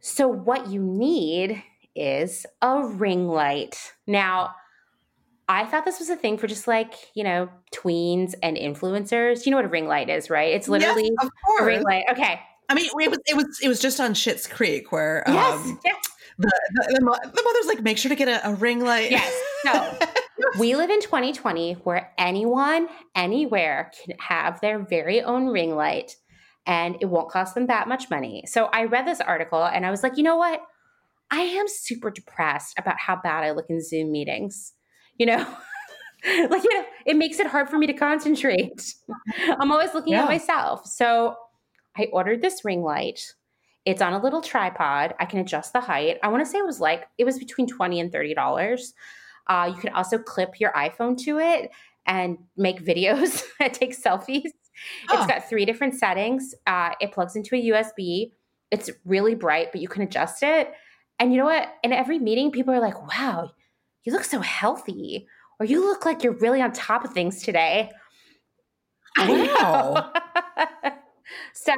So, what you need is a ring light. Now, I thought this was a thing for just like, you know, tweens and influencers. You know what a ring light is, right? It's literally yes, a ring light. Okay. I mean, it was it was it was just on Schitt's Creek where yes, um, yes. The, the, the, mother's like, make sure to get a, a ring light. Yes. We live in 2020 where anyone, anywhere can have their very own ring light and it won't cost them that much money. So I read this article and I was like, you know what? I am super depressed about how bad I look in Zoom meetings. You know, like you know, it makes it hard for me to concentrate. I'm always looking yeah. at myself. So I ordered this ring light. It's on a little tripod. I can adjust the height. I want to say it was like it was between twenty and thirty dollars. Uh, you can also clip your iPhone to it and make videos and take selfies. It's got three different settings. Uh, it plugs into a USB. It's really bright, but you can adjust it. And you know what? In every meeting, people are like, wow, you look so healthy, or you look like you're really on top of things today. Wow. so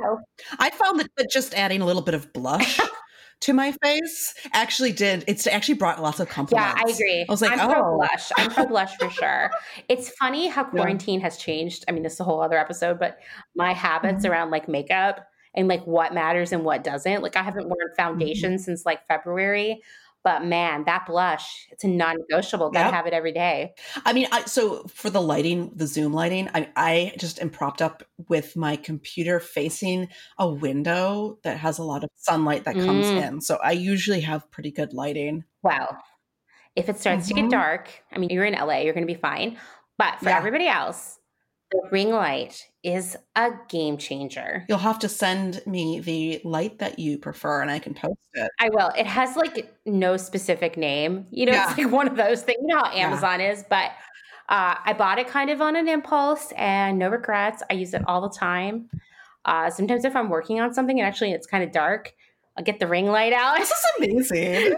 I found that just adding a little bit of blush to my face actually did it's actually brought lots of compliments. Yeah, I agree. I was like, I'm oh. pro blush. I'm pro blush for sure. It's funny how quarantine yeah. has changed. I mean, this is a whole other episode, but my habits mm-hmm. around like makeup and like what matters and what doesn't. Like I haven't worn foundation mm-hmm. since like February. But man, that blush, it's a non negotiable. Gotta yep. have it every day. I mean, I, so for the lighting, the Zoom lighting, I, I just am propped up with my computer facing a window that has a lot of sunlight that comes mm. in. So I usually have pretty good lighting. Wow. If it starts mm-hmm. to get mm-hmm. dark, I mean, you're in LA, you're going to be fine. But for yeah. everybody else, the ring light is a game changer. You'll have to send me the light that you prefer and I can post it. I will. It has like no specific name. You know, yeah. it's like one of those things. You know how Amazon yeah. is, but uh, I bought it kind of on an impulse and no regrets. I use it all the time. Uh, sometimes if I'm working on something and actually it's kind of dark, I'll get the ring light out. This is amazing.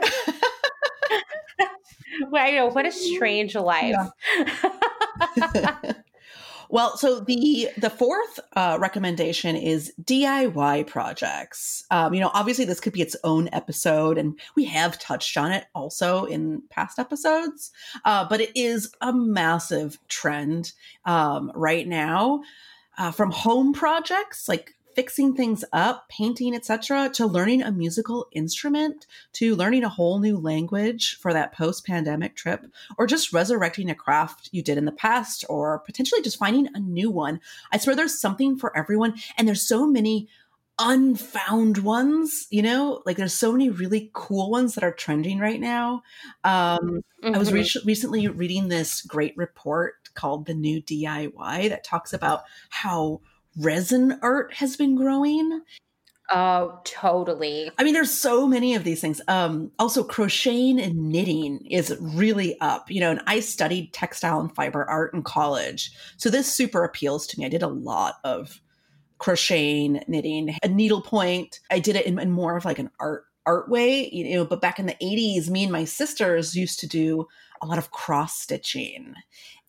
well, you know, what a strange life. Yeah. Well, so the the fourth uh, recommendation is DIY projects. Um, you know, obviously this could be its own episode, and we have touched on it also in past episodes. Uh, but it is a massive trend um, right now. Uh, from home projects like fixing things up, painting, etc., to learning a musical instrument, to learning a whole new language for that post-pandemic trip, or just resurrecting a craft you did in the past, or potentially just finding a new one. I swear there's something for everyone, and there's so many unfound ones you know like there's so many really cool ones that are trending right now um mm-hmm. i was re- recently reading this great report called the new diy that talks about how resin art has been growing. Oh, totally. I mean, there's so many of these things. Um, also, crocheting and knitting is really up. You know, and I studied textile and fiber art in college, so this super appeals to me. I did a lot of crocheting, knitting, a needlepoint. I did it in, in more of like an art art way, you know. But back in the '80s, me and my sisters used to do a lot of cross stitching.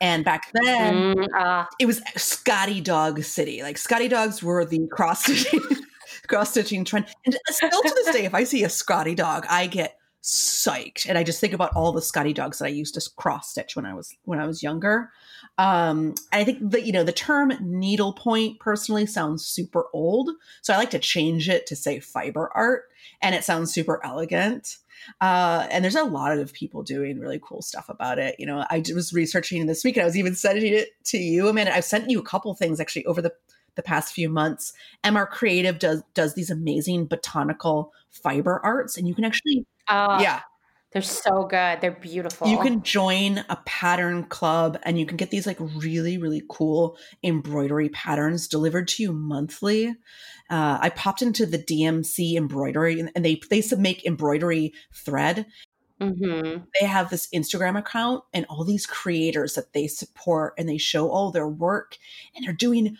And back then, mm, uh. it was Scotty Dog City. Like Scotty Dogs were the cross stitching, cross stitching trend. And still to this day, if I see a Scotty Dog, I get psyched, and I just think about all the Scotty Dogs that I used to cross stitch when I was when I was younger. Um, I think that you know the term needlepoint personally sounds super old, so I like to change it to say fiber art, and it sounds super elegant. Uh, and there's a lot of people doing really cool stuff about it. You know, I was researching this week and I was even sending it to you, Amanda. I've sent you a couple things actually over the the past few months. MR Creative does does these amazing botanical fiber arts, and you can actually, uh, yeah, they're so good. They're beautiful. You can join a pattern club, and you can get these like really really cool embroidery patterns delivered to you monthly uh, I popped into the DMC embroidery and they they make embroidery thread. Mm-hmm. They have this Instagram account and all these creators that they support and they show all their work and they're doing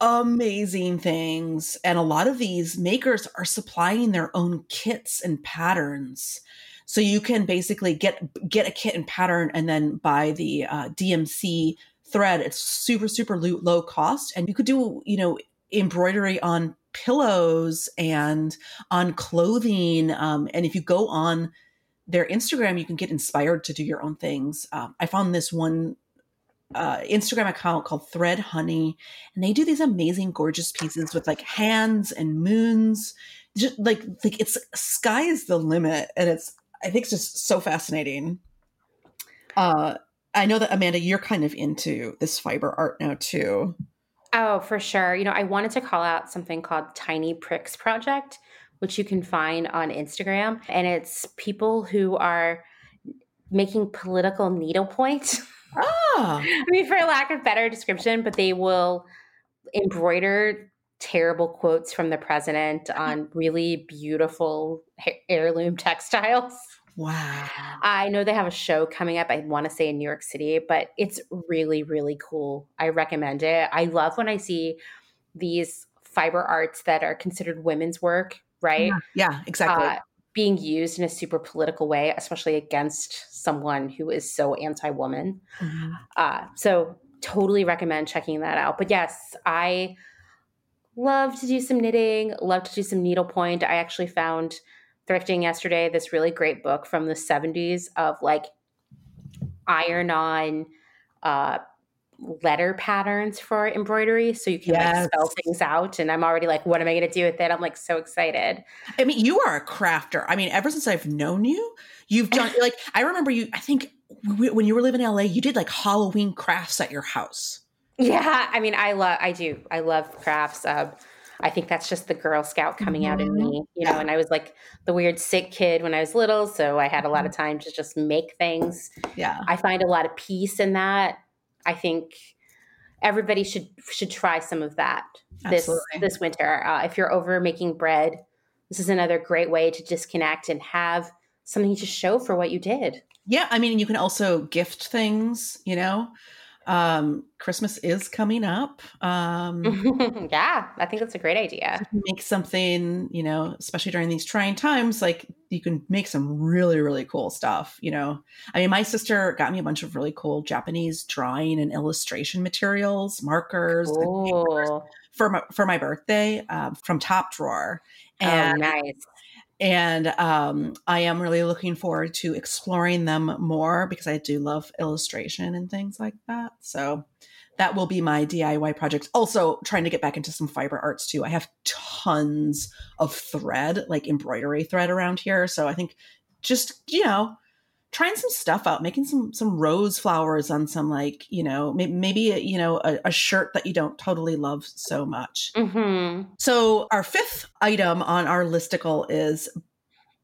amazing things. And a lot of these makers are supplying their own kits and patterns. So you can basically get get a kit and pattern and then buy the uh, DMC thread. It's super super low cost, and you could do you know embroidery on pillows and on clothing. Um, and if you go on their Instagram, you can get inspired to do your own things. Um, I found this one uh, Instagram account called Thread Honey, and they do these amazing, gorgeous pieces with like hands and moons. Just like like it's sky is the limit, and it's I think it's just so fascinating. Uh, I know that Amanda, you're kind of into this fiber art now too. Oh, for sure. You know, I wanted to call out something called Tiny Pricks Project, which you can find on Instagram. And it's people who are making political needlepoint. Oh. I mean, for lack of better description, but they will embroider terrible quotes from the president on really beautiful heirloom textiles. Wow. I know they have a show coming up, I want to say in New York City, but it's really, really cool. I recommend it. I love when I see these fiber arts that are considered women's work, right? Yeah, yeah exactly. Uh, being used in a super political way, especially against someone who is so anti woman. Mm-hmm. Uh, so, totally recommend checking that out. But yes, I love to do some knitting, love to do some needlepoint. I actually found thrifting yesterday this really great book from the 70s of like iron on uh, letter patterns for embroidery. So you can yes. like spell things out and i'm already like what am i going to do with it? I'm like so excited. I mean you are a crafter. I mean ever since i've known you you've done like i remember you i think when you were living in la you did like halloween crafts at your house. Yeah i mean i love i do. I love crafts uh, I think that's just the Girl Scout coming mm-hmm. out in mm-hmm. me, you know. And I was like the weird sick kid when I was little, so I had a lot of mm-hmm. time to just make things. Yeah, I find a lot of peace in that. I think everybody should should try some of that Absolutely. this this winter. Uh, if you're over making bread, this is another great way to disconnect and have something to show for what you did. Yeah, I mean, you can also gift things, you know. Um, Christmas is coming up. Um, yeah, I think that's a great idea. Make something, you know, especially during these trying times, like you can make some really, really cool stuff. You know, I mean, my sister got me a bunch of really cool Japanese drawing and illustration materials, markers, cool. for my for my birthday um, from Top Drawer. Oh, and oh, nice and um, I am really looking forward to exploring them more because I do love illustration and things like that. So that will be my DIY project. Also, trying to get back into some fiber arts too. I have tons of thread, like embroidery thread around here. So I think just, you know, trying some stuff out, making some some rose flowers on some like you know maybe, maybe a, you know a, a, shirt that you don't totally love so much. Mm-hmm. So our fifth item on our listicle is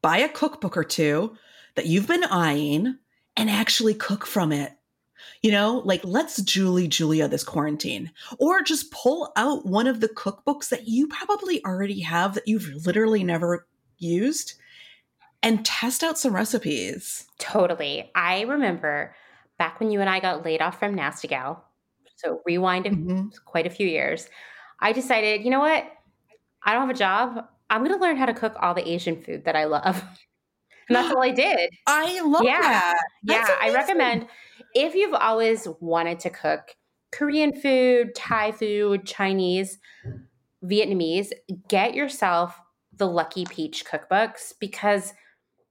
buy a cookbook or two that you've been eyeing and actually cook from it. You know, like let's Julie Julia this quarantine, or just pull out one of the cookbooks that you probably already have that you've literally never used and test out some recipes. Totally. I remember back when you and I got laid off from Nasty Gal, so rewind mm-hmm. quite a few years, I decided, you know what? I don't have a job. I'm going to learn how to cook all the Asian food that I love. And that's all I did. I love yeah. that. That's yeah, amazing. I recommend if you've always wanted to cook Korean food, Thai food, Chinese, Vietnamese, get yourself the Lucky Peach cookbooks because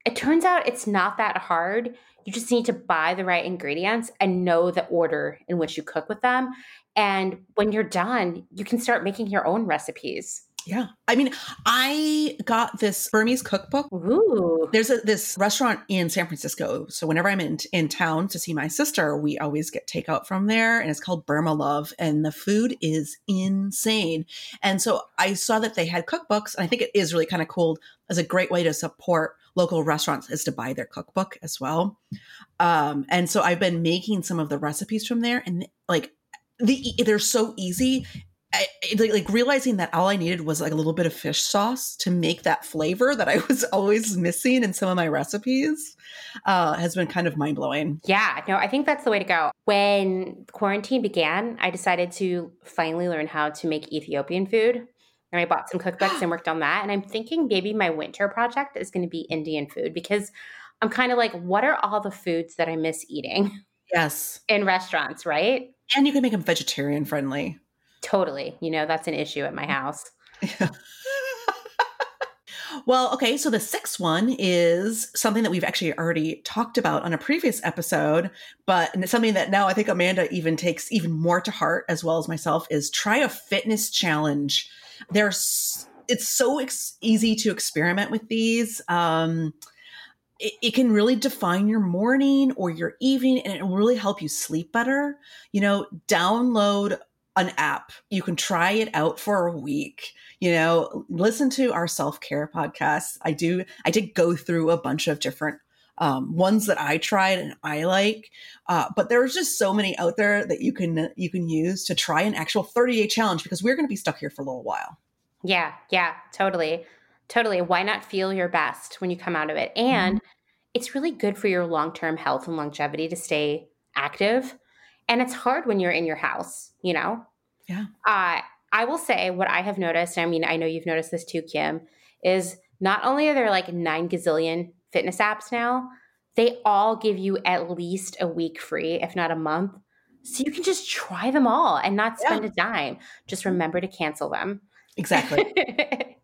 it turns out it's not that hard. You just need to buy the right ingredients and know the order in which you cook with them. And when you're done, you can start making your own recipes. Yeah. I mean, I got this Burmese cookbook. Ooh. There's a, this restaurant in San Francisco. So whenever I'm in, in town to see my sister, we always get takeout from there. And it's called Burma Love. And the food is insane. And so I saw that they had cookbooks. And I think it is really kind of cool as a great way to support local restaurants is to buy their cookbook as well. Um, and so I've been making some of the recipes from there. And like, the, they're so easy I, like, like realizing that all I needed was like a little bit of fish sauce to make that flavor that I was always missing in some of my recipes uh, has been kind of mind blowing. Yeah, no, I think that's the way to go. When quarantine began, I decided to finally learn how to make Ethiopian food. And I bought some cookbooks and worked on that. And I'm thinking maybe my winter project is going to be Indian food because I'm kind of like, what are all the foods that I miss eating? Yes. In restaurants, right? And you can make them vegetarian friendly. Totally. You know, that's an issue at my mm-hmm. house. Yeah. well, okay. So the sixth one is something that we've actually already talked about on a previous episode, but something that now I think Amanda even takes even more to heart, as well as myself, is try a fitness challenge. There's, it's so ex- easy to experiment with these. Um, it, it, can really define your morning or your evening and it will really help you sleep better. You know, download an app. You can try it out for a week. You know, listen to our self care podcast. I do. I did go through a bunch of different um, ones that I tried and I like. Uh, but there's just so many out there that you can you can use to try an actual 30 day challenge because we're going to be stuck here for a little while. Yeah, yeah, totally. Totally. Why not feel your best when you come out of it? And mm-hmm. it's really good for your long term health and longevity to stay active. And it's hard when you're in your house, you know? Yeah. Uh, I will say what I have noticed, I mean, I know you've noticed this too, Kim, is not only are there like nine gazillion fitness apps now, they all give you at least a week free, if not a month. So you can just try them all and not spend yeah. a dime. Just mm-hmm. remember to cancel them. Exactly.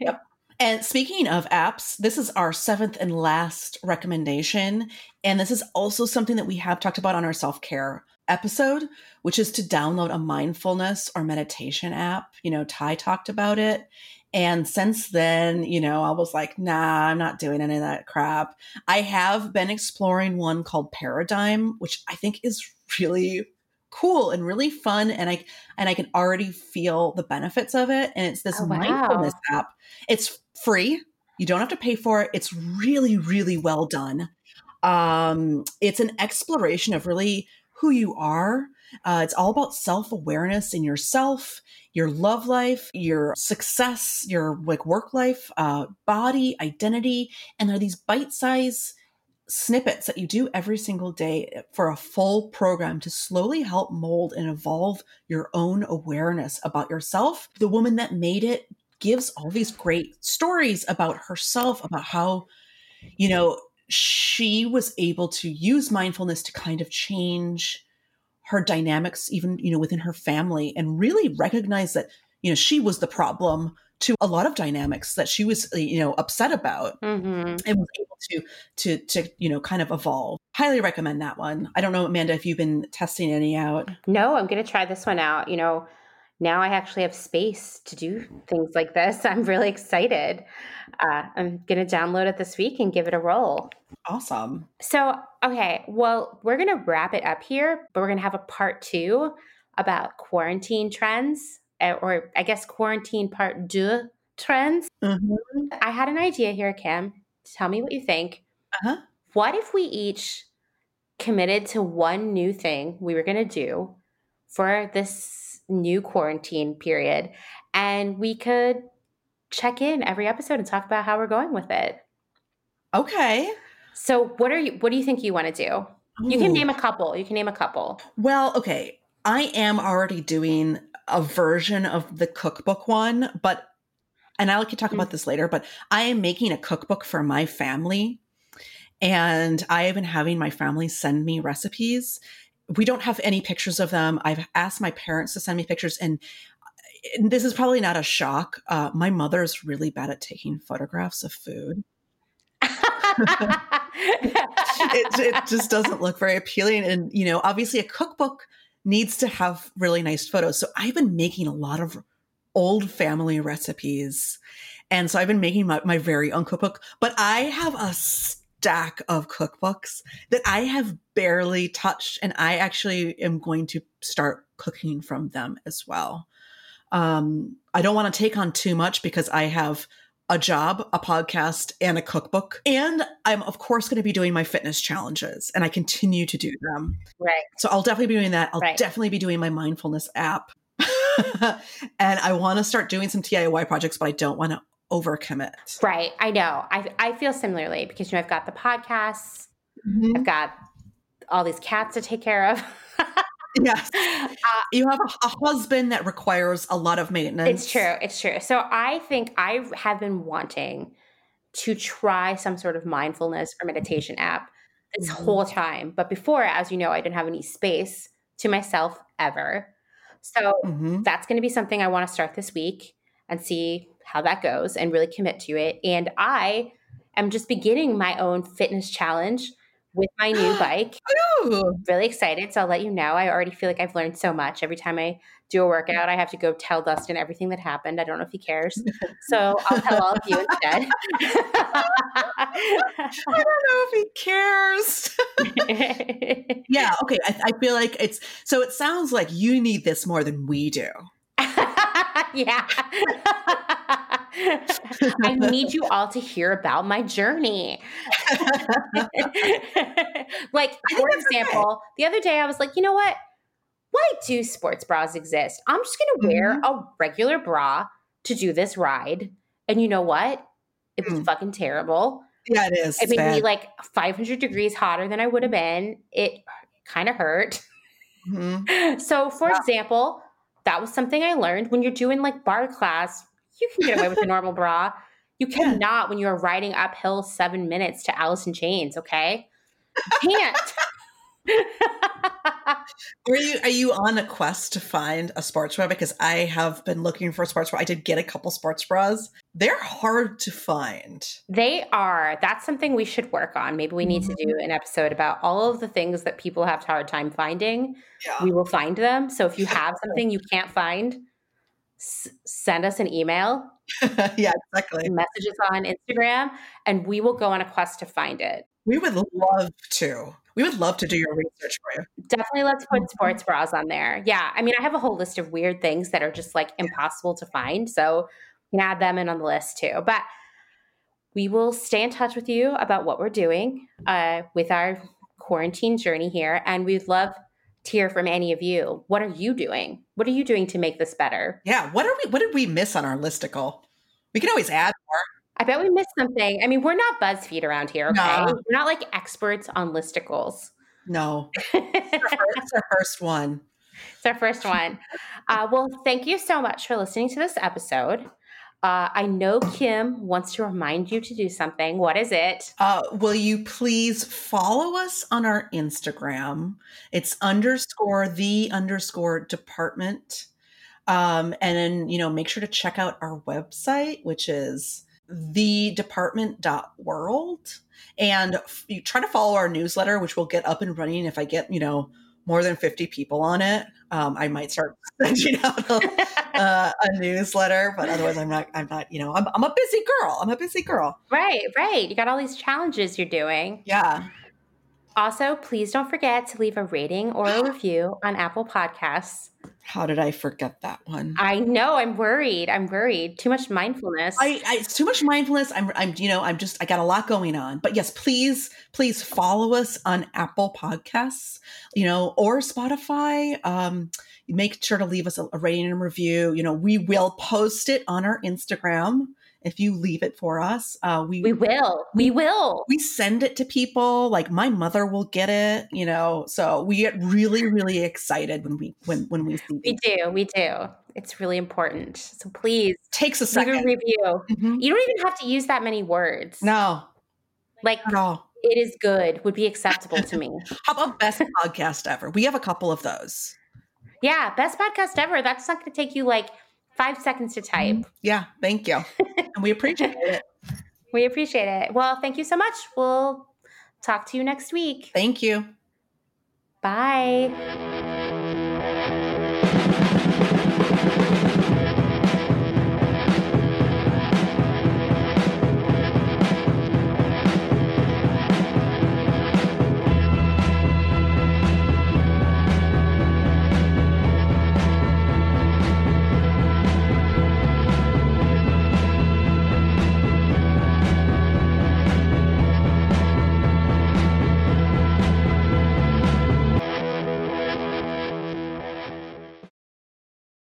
yep. And speaking of apps, this is our seventh and last recommendation. And this is also something that we have talked about on our self care episode, which is to download a mindfulness or meditation app. You know, Ty talked about it. And since then, you know, I was like, nah, I'm not doing any of that crap. I have been exploring one called Paradigm, which I think is really cool and really fun and I and I can already feel the benefits of it and it's this oh, wow. mindfulness app. It's free. You don't have to pay for it. It's really really well done. Um it's an exploration of really who you are. Uh, it's all about self awareness in yourself, your love life, your success, your like work life, uh, body, identity, and there are these bite size snippets that you do every single day for a full program to slowly help mold and evolve your own awareness about yourself. The woman that made it gives all these great stories about herself, about how, you know, she was able to use mindfulness to kind of change her dynamics even you know within her family and really recognize that you know she was the problem to a lot of dynamics that she was you know upset about mm-hmm. and was able to to to you know kind of evolve. Highly recommend that one. I don't know amanda if you've been testing any out. No i'm going to try this one out. You know now I actually have space to do things like this. I'm really excited. Uh, I'm going to download it this week and give it a roll. Awesome. So, okay, well, we're going to wrap it up here, but we're going to have a part two about quarantine trends, eh, or I guess quarantine part two trends. Mm-hmm. I had an idea here, Kim. Tell me what you think. Uh-huh. What if we each committed to one new thing we were going to do for this new quarantine period and we could check in every episode and talk about how we're going with it. Okay. So what are you what do you think you want to do? You can name a couple. You can name a couple. Well, okay. I am already doing a version of the cookbook one, but and I can talk about mm. this later, but I am making a cookbook for my family. And I have been having my family send me recipes we don't have any pictures of them. I've asked my parents to send me pictures, and, and this is probably not a shock. Uh, my is really bad at taking photographs of food. it, it just doesn't look very appealing. And, you know, obviously a cookbook needs to have really nice photos. So I've been making a lot of old family recipes. And so I've been making my, my very own cookbook, but I have a stack of cookbooks that I have barely touched, and I actually am going to start cooking from them as well. Um, I don't want to take on too much because I have a job, a podcast, and a cookbook. And I'm, of course, going to be doing my fitness challenges, and I continue to do them. Right. So I'll definitely be doing that. I'll right. definitely be doing my mindfulness app. and I want to start doing some DIY projects, but I don't want to overcommit. Right. I know. I, I feel similarly because, you know, I've got the podcasts, mm-hmm. I've got all these cats to take care of. yes. Uh, you have a, a, husband that requires a lot of maintenance. It's true. It's true. So I think I have been wanting to try some sort of mindfulness or meditation app this mm-hmm. whole time. But before, as you know, I didn't have any space to myself ever. So mm-hmm. that's going to be something I want to start this week and see how that goes and really commit to it. And I am just beginning my own fitness challenge with my new bike. Ooh. Really excited. So I'll let you know. I already feel like I've learned so much. Every time I do a workout, I have to go tell Dustin everything that happened. I don't know if he cares. So I'll tell all of you instead. I don't know if he cares. yeah. Okay. I, I feel like it's so it sounds like you need this more than we do. yeah. I need you all to hear about my journey. like, for example, okay. the other day I was like, you know what? Why do sports bras exist? I'm just going to wear mm-hmm. a regular bra to do this ride. And you know what? It was mm. fucking terrible. Yeah, it is. It made bad. me like 500 degrees hotter than I would have been. It kind of hurt. Mm-hmm. So, for yeah. example, that was something I learned when you're doing like bar class, you can get away with a normal bra. You cannot yeah. when you're riding uphill seven minutes to Alice in Chains, okay? You can't. are you are you on a quest to find a sports bra? Because I have been looking for a sports bra. I did get a couple sports bras. They're hard to find. They are. That's something we should work on. Maybe we need mm-hmm. to do mm-hmm. an episode about all of the things that people have a hard time finding. Yeah. We will find them. So if you have something you can't find, s- send us an email. yeah, exactly. Messages on Instagram, and we will go on a quest to find it. We would love to. We would love to do your research for you. Definitely let's put mm-hmm. sports bras on there. Yeah. I mean, I have a whole list of weird things that are just like impossible to find. So you can add them in on the list too. But we will stay in touch with you about what we're doing uh, with our quarantine journey here. And we'd love to hear from any of you. What are you doing? What are you doing to make this better? Yeah. What are we what did we miss on our listicle? We can always add more. I bet we missed something. I mean, we're not BuzzFeed around here, okay? No. We're not like experts on listicles. No. it's, our first, it's our first one. It's our first one. Uh, well, thank you so much for listening to this episode. Uh, I know Kim wants to remind you to do something. What is it? Uh, will you please follow us on our Instagram? It's underscore the underscore department. Um, and then, you know, make sure to check out our website, which is the department.world and you try to follow our newsletter which will get up and running. If i get you know more than 50 people on it um, i might start sending out a, uh, a, newsletter but otherwise i'm not i'm not you know I'm, I'm a busy girl. I'm a busy girl. Right right. You got all these challenges you're doing. Yeah. Also please don't forget to leave a rating or a review on apple podcasts how did I forget that one? I know. I'm worried. I'm worried. Too much mindfulness. I, I it's too much mindfulness. I'm I'm you know I'm just I got a lot going on. But yes, please please follow us on Apple Podcasts, you know, or Spotify. Um, make sure to leave us a, a rating and review. You know, we will post it on our Instagram if you leave it for us. Uh, we we will. We will. We send it to people. Like my mother will get it. You know, so we get really really excited when we when when we see. We do. We do. It's really important. So please takes a second. A review. Mm-hmm. You don't even have to use that many words. No, like no. It is good. Would be acceptable to me. How about best podcast ever? We have a couple of those. Yeah, best podcast ever. That's not going to take you like five seconds to type. Mm-hmm. Yeah, thank you. and we appreciate it. We appreciate it. Well, thank you so much. We'll talk to you next week. Thank you. Bye.